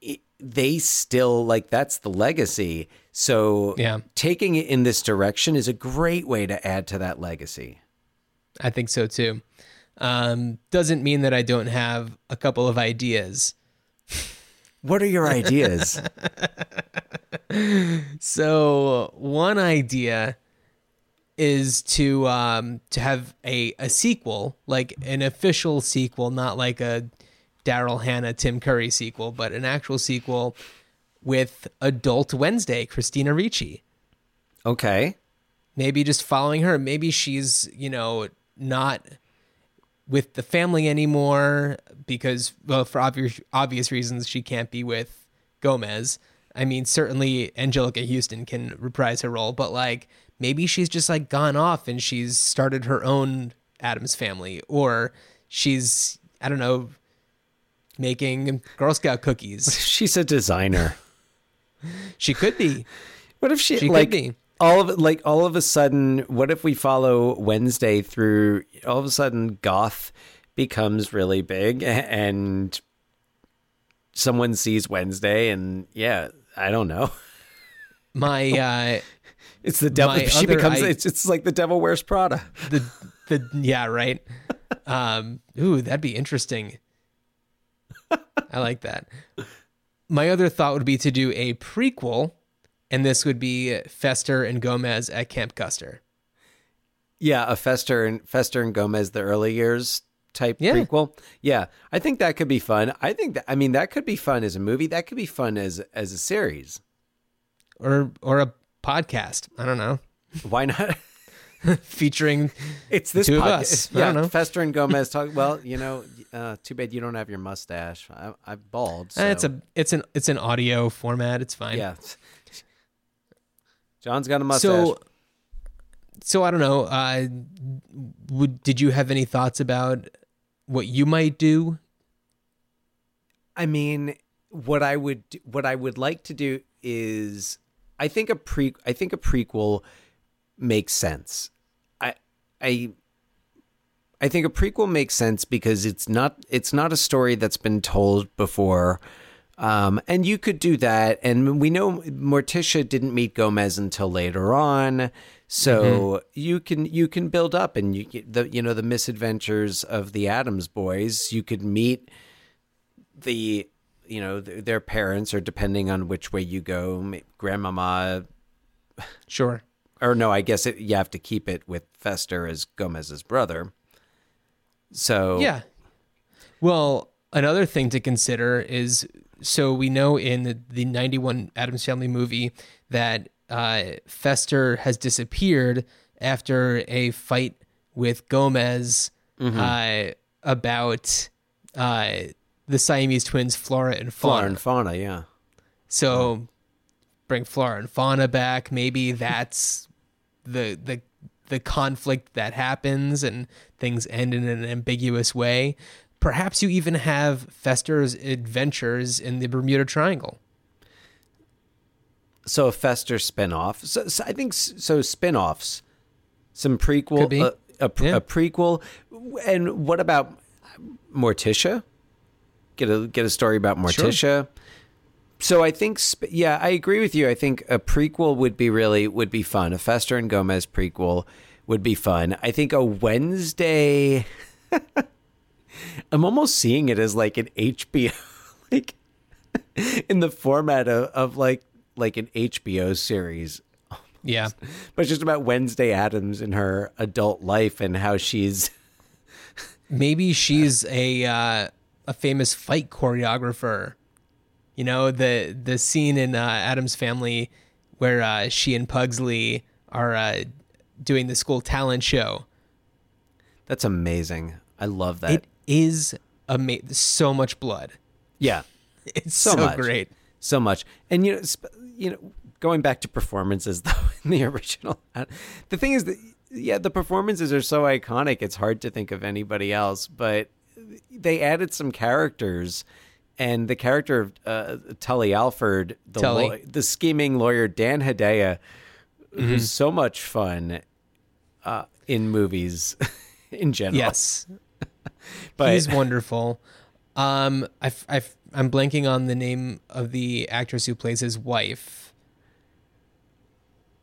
it, they still like that's the legacy. So Yeah. taking it in this direction is a great way to add to that legacy. I think so too. Um, doesn't mean that I don't have a couple of ideas. What are your ideas? So one idea is to um, to have a, a sequel, like an official sequel, not like a Daryl Hannah Tim Curry sequel, but an actual sequel with Adult Wednesday, Christina Ricci. okay. maybe just following her maybe she's you know not with the family anymore because well for obvious obvious reasons she can't be with Gomez I mean certainly Anjelica Huston can reprise her role but like maybe she's just like gone off and she's started her own Addams family or she's I don't know making Girl Scout cookies She's a designer. she could be What if she, She could like be. all of like all of a sudden what if we follow Wednesday through all of a sudden goth becomes really big and someone sees Wednesday and yeah, I don't know. my uh It's the devil My she becomes I- it's it's like the devil wears Prada. the the yeah right um ooh that'd be interesting i like that my other thought would be to do a prequel, and this would be Fester and Gomez at Camp Custer. Yeah, a Fester and Fester and Gomez the early years type Yeah. prequel. Yeah, I think that could be fun. I think that I mean that could be fun as a movie. That could be fun as as a series. or or a podcast. I don't know, Why not? featuring It's this Two of podcast. us. I Yeah, don't know. Fester and Gomez talk. Well, you know, uh, too bad you don't have your mustache. I, I'm bald. So. Eh, it's a it's an it's an audio format. It's fine. yeah. Jon's got a mustache. So so I don't know. Uh, would did you have any thoughts about what you might do? I mean, what I would what I would like to do is I think a pre I think a prequel makes sense. I I I think a prequel makes sense because it's not it's not a story that's been told before. Um, and you could do that. And we know Morticia didn't meet Gomez until later on. So you can you can build up and you get the you know the misadventures of the Addams boys. You could meet the you know th- their parents or depending on which way you go grandmama Sure. or no i guess it, you have to keep it with fester as gomez's brother so Yeah. Well, another thing to consider is so we know in the, the 91 Addams Family movie that uh, Fester has disappeared after a fight with Gomez uh, about uh, the Siamese twins, Flora and Fauna. flora and fauna yeah So bring Flora and Fauna back. Maybe that's the the the conflict that happens and things end in an ambiguous way. Perhaps you even have Fester's adventures in the Bermuda Triangle. so a fester spin-off so, so i think so spin-offs some prequel uh, a, Yeah. a prequel and what about morticia get a get a story about morticia So I think, sp- yeah, I agree with you. I think a prequel would be really would be fun. A Fester and Gomez prequel would be fun. I think a Wednesday. I'm almost seeing it as like an HBO, like in the format of, of like like an HBO series, Yeah. but just about Wednesday Addams and her adult life and how she's. Maybe she's a uh, a famous fight choreographer. You know the the scene in uh, Addams Family where uh, she and Pugsley are uh, doing the school talent show. That's amazing. I love that. It is ama- so much blood. yeah. It's so, so, much, great. so much. And you know, sp- you know, going back to performances though in the original, uh, the thing is that yeah, the performances are so iconic. It's hard to think of anybody else, but they added some characters. And the character of uh, Tully Alford, the Tully. law- the scheming lawyer Dan Hedaya, who's so much fun uh, in movies in general. Yes, but he's wonderful. Um, I, I, I'm blanking on the name of the actress who plays his wife.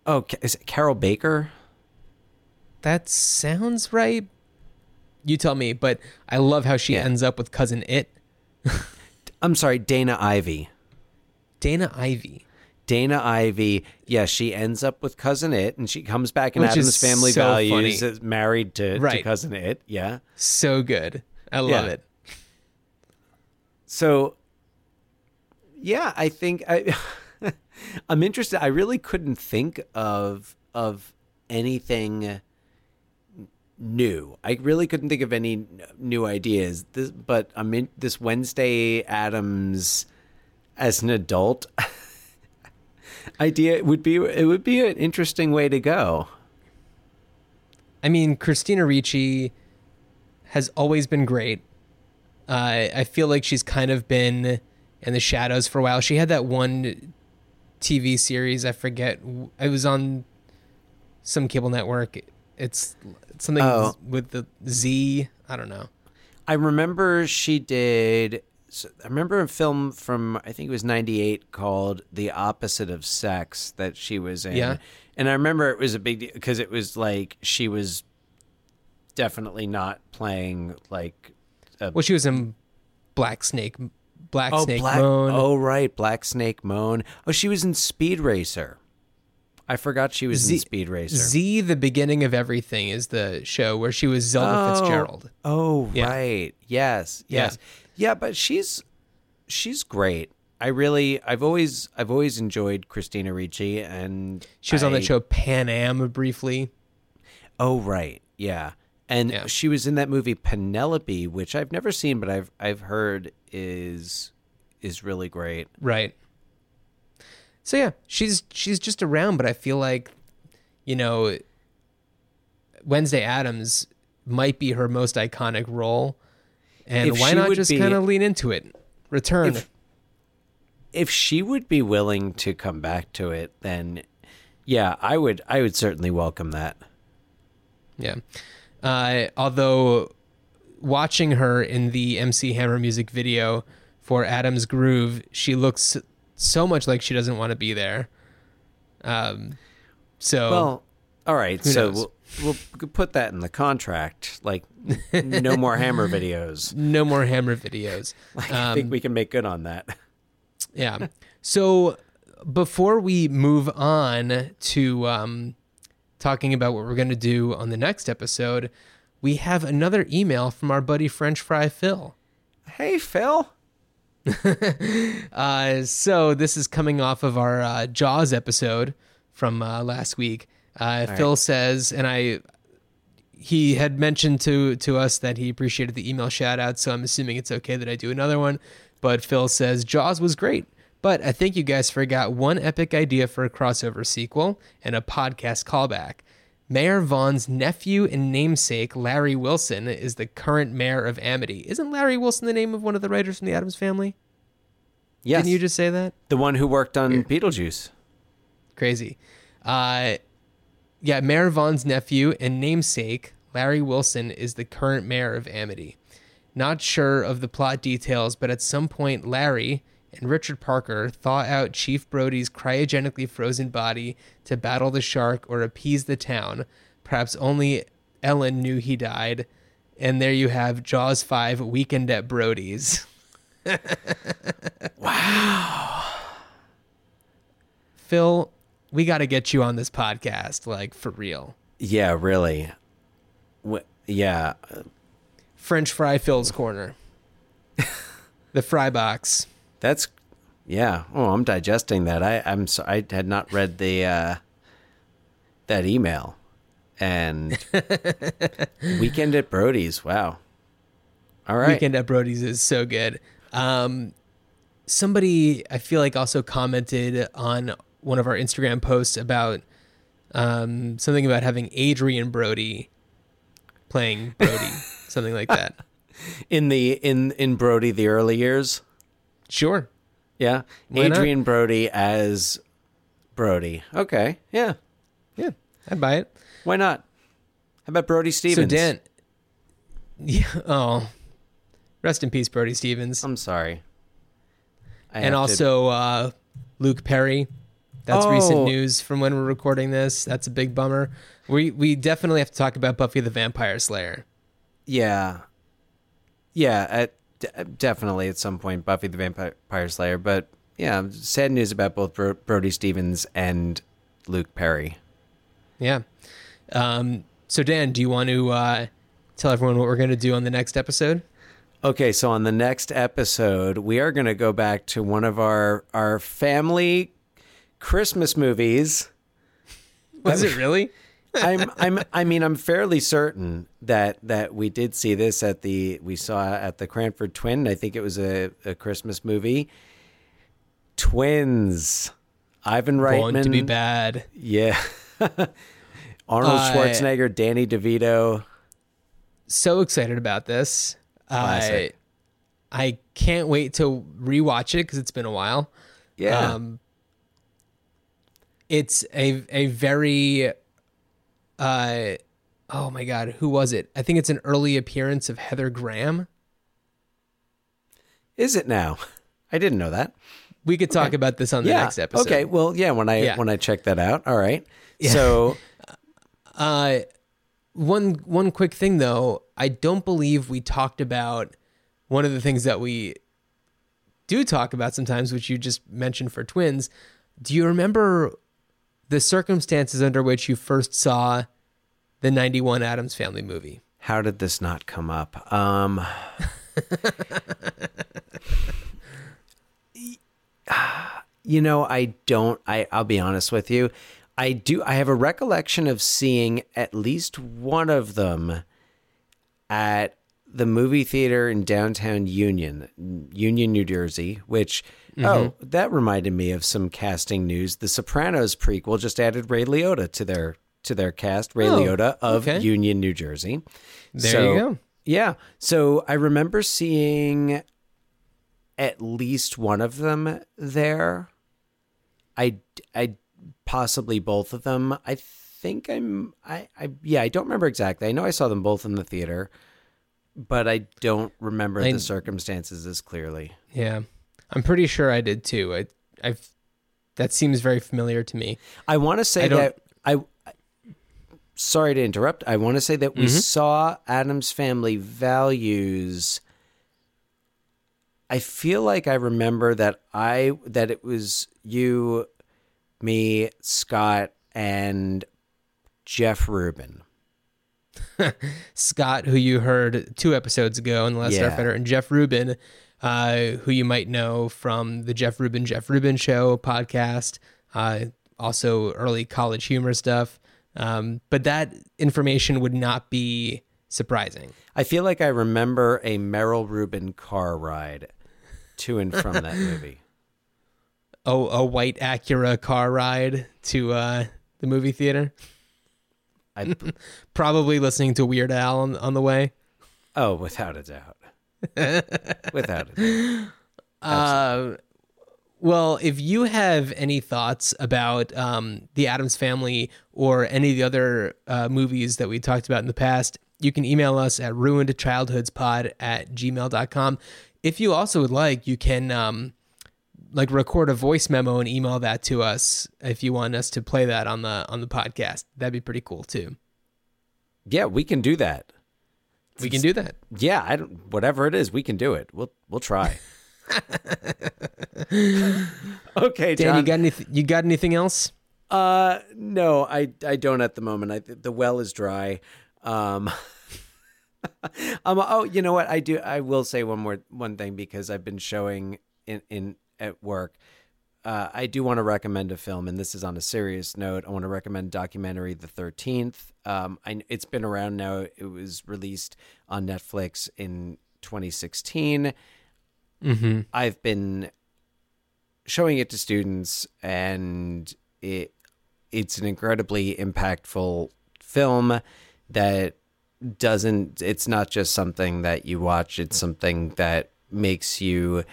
oh, is it Carol Baker? That sounds right. You tell me, but I love how she Yeah. ends up with cousin It, I'm sorry, Dana Ivey. Dana Ivey. Dana Ivey, yeah, she ends up with cousin It, and she comes back in Which Addams Family so Values, funny. is married to, to cousin It. Yeah, So good. I love Yeah. it. so yeah, I think I I'm interested. I really couldn't think of of anything new. I really couldn't think of any new ideas. This, but I mean, this Wednesday Addams as an adult idea would be it would be an interesting way to go. I mean, Christina Ricci has always been great. Uh, I feel like she's kind of been in the shadows for a while. She had that one TV series, I forget. It was on some cable network. It's something Oh. with the Z. I don't know. I remember she did. so- I remember a film from I think it was '98 called "The Opposite of Sex" that she was in. Yeah. and I remember it was a big deal because it was like she was definitely not playing like a Well, she was in Black Snake Black Oh, Snake Black. Moan. Oh, right, Black Snake Moan. Oh, she was in Speed Racer. I forgot she was in Z- Speed Racer. Z, the beginning of everything, is the show where she was Zelda Oh. Fitzgerald. Oh, Yeah. right. Yes. Yes. Yeah. but she's she's great. I really I've always I've always enjoyed Christina Ricci and She was on the show Pan Am briefly. Oh, right. Yeah. And Yeah. she was in that movie Penelope, which I've never seen but I've I've heard is is really great. Right. So yeah, she's she's just around, but I feel like, you know, Wednesday Addams might be her most iconic role, and If why not just kind of lean into it, return? If- If she would be willing to come back to it, then yeah, I would I would certainly welcome that. yeah. Uh, although watching her in the MC Hammer music video for Addams Groove, she looks so much like she doesn't want to be there. Um, so Well, all right. So we'll, we'll put that in the contract. Like, no more Hammer videos. no more Hammer videos. Like, I think we can make good on that. Yeah. So before we move on to um, talking about what we're going to do on the next episode, we have another email from our buddy French Fry Phil. Hey, Phil. Uh, so this is coming off of our uh, Jaws episode from uh, last week. Uh, Phil says, and I, he had mentioned to to us that he appreciated the email shout out, so I'm assuming it's okay that I do another one. But Phil says Jaws was great, but I think you guys forgot one epic idea for a crossover sequel and a podcast callback. Mayor Vaughn's nephew and namesake, Larry Wilson, is the current mayor of Amity. Isn't Larry Wilson the name of one of the writers from the Adams family? Yes. Didn't you just say that? the one who worked on Beetlejuice. Crazy. Uh, yeah, Mayor Vaughn's nephew and namesake, Larry Wilson, is the current mayor of Amity. Not sure of the plot details, but at some point, Larry and Richard Parker thaw out Chief Brody's cryogenically frozen body to battle the shark or appease the town. Perhaps only Ellen knew he died. And there you have Jaws 5 Weekend at Brody's. Wow. Phil, we got to get you on this podcast, like for real. Yeah, really. Wh- yeah. French fry Phil's corner. the fry box. That's, yeah. Oh, I'm digesting that. I, I'm so, I had not read the, uh, that email. And Weekend at Brody's. Wow. All right. Weekend at Brody's is so good. Um, somebody I feel like also commented on one of our Instagram posts about um, something about having Adrien Brody playing Brody, something like that. in the in in Brody the early years. Sure. Yeah, Why not? Adrien Brody as Brody. Okay, yeah, Yeah, I'd buy it. why not? How about Brody Stevens? So Dan, yeah. Oh, rest in peace, Brody Stevens. I'm sorry. I have and to- also uh, Luke Perry. That's Oh. recent news from when we're recording this. That's a big bummer. We we definitely have to talk about Buffy the Vampire Slayer. yeah, yeah, at, d- definitely at some point, Buffy the Vampire Slayer. But yeah, sad news about both Bro- Brody Stevens and Luke Perry. Yeah. Um, so Dan, do you want to uh, tell everyone what we're going to do on the next episode? Okay, so on the next episode, we are going to go back to one of our our family Christmas movies. Was it really? I'm I'm I mean I'm fairly certain that that we did see this at the we saw at the Cranford Twin. I think it was a, a Christmas movie. Twins. Ivan Born Reitman. to be bad. Yeah. Arnold Uh, Schwarzenegger, Danny DeVito. So excited about this. I Classic. I can't wait to rewatch it because it's been a while. Yeah. Um, it's a a very uh oh my god, who was it? I think it's an early appearance of Heather Graham. Is it now? I didn't know that. We could talk about this on the yeah. next episode. Okay. Well, yeah. When I Yeah. when I check that out. All right. So Uh, one one quick thing though, I don't believe we talked about one of the things that we do talk about sometimes, which you just mentioned for twins. Do you remember the circumstances under which you first saw the 91 Addams Family movie? How did this not come up? Um, you know, I don't. I I'll be honest with you. I do. I have a recollection of seeing at least one of them at the movie theater in downtown Union, Union, New Jersey. Which oh, mm-hmm. that reminded me of some casting news. The Sopranos prequel just added Ray Liotta to their to their cast. Ray Oh, Liotta of okay. Union, New Jersey. There So- you go. Yeah. So I remember seeing at least one of them there. I, I possibly both of them. I think I'm, I, I, yeah, I don't remember exactly. I know I saw them both in the theater, but I don't remember I- the circumstances as clearly. Yeah, I'm pretty sure I did too. I, I've that seems very familiar to me. I want to say I that I. Sorry to interrupt. I want to say that we mm-hmm. saw Addams Family Values. I feel like I remember that I that it was you, me, Scott, and Jeff Rubin. Scott, who you heard two episodes ago in the Last Yeah. Starfighter, and Jeff Rubin, uh, who you might know from the Jeff Rubin Jeff Rubin Show podcast, uh, also early college humor stuff. Um, but that information would not be surprising. I feel like I remember a Merrill Rubin car ride to and from that movie. Oh, a white Acura car ride to uh, the movie theater. I, Probably listening to Weird Al on, on the way. oh, without a doubt. without doubt. Uh, well, if you have any thoughts about um, the Addams Family or any of the other uh, movies that we talked about in the past, you can email us at ruinedchildhoodspod at gmail.com. If you also would like, you can um, like record a voice memo and email that to us if you want us to play that on the on the podcast. That'd be pretty cool too. Yeah, we can do that. We can do that. Yeah, I don't. Whatever it is, we can do it. We'll we'll try. okay, Dan, Jon. you got anything? You got anything else? uh, no, I I don't at the moment. I the well is dry. Um, um. Oh, you know what? I do. I will say one more one thing because I've been showing in in at work. Uh, I do want to recommend a film, and this is on a serious note. I want to recommend documentary The Thirteenth. Um, I, it's been around now. It was released on Netflix in 2016. Mm-hmm. I've been showing it to students, and it it's an incredibly impactful film that doesn't. It's not just something that you watch. It's something that makes you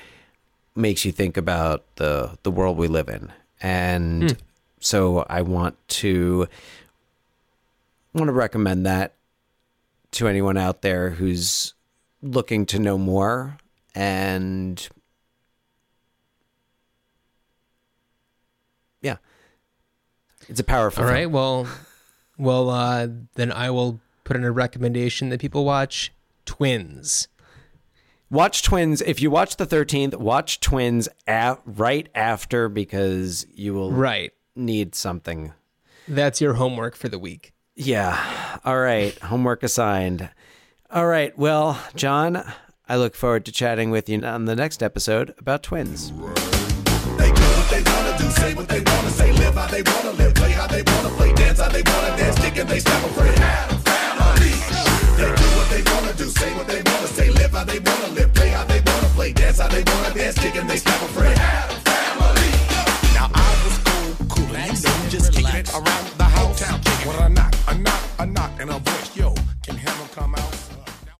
makes you think about the the world we live in, and so I want to want to recommend that to anyone out there who's looking to know more and yeah it's a powerful All film. Well, well, uh, then I will put in a recommendation that people watch Twins. Watch twins if you watch the 13th watch twins at, right after because you will Right. need something. That's your homework for the week. yeah. All right. Homework assigned. All right. Well jon i look forward to chatting with you on the next episode about twins. They do, say what they wanna say, live how they wanna live, play how they wanna play, dance how they wanna dance, stick and they step a friend. Now I was cool, cool, and you know, just kicking it around the house. What a knock, a knock, a knock, and a voice, yo.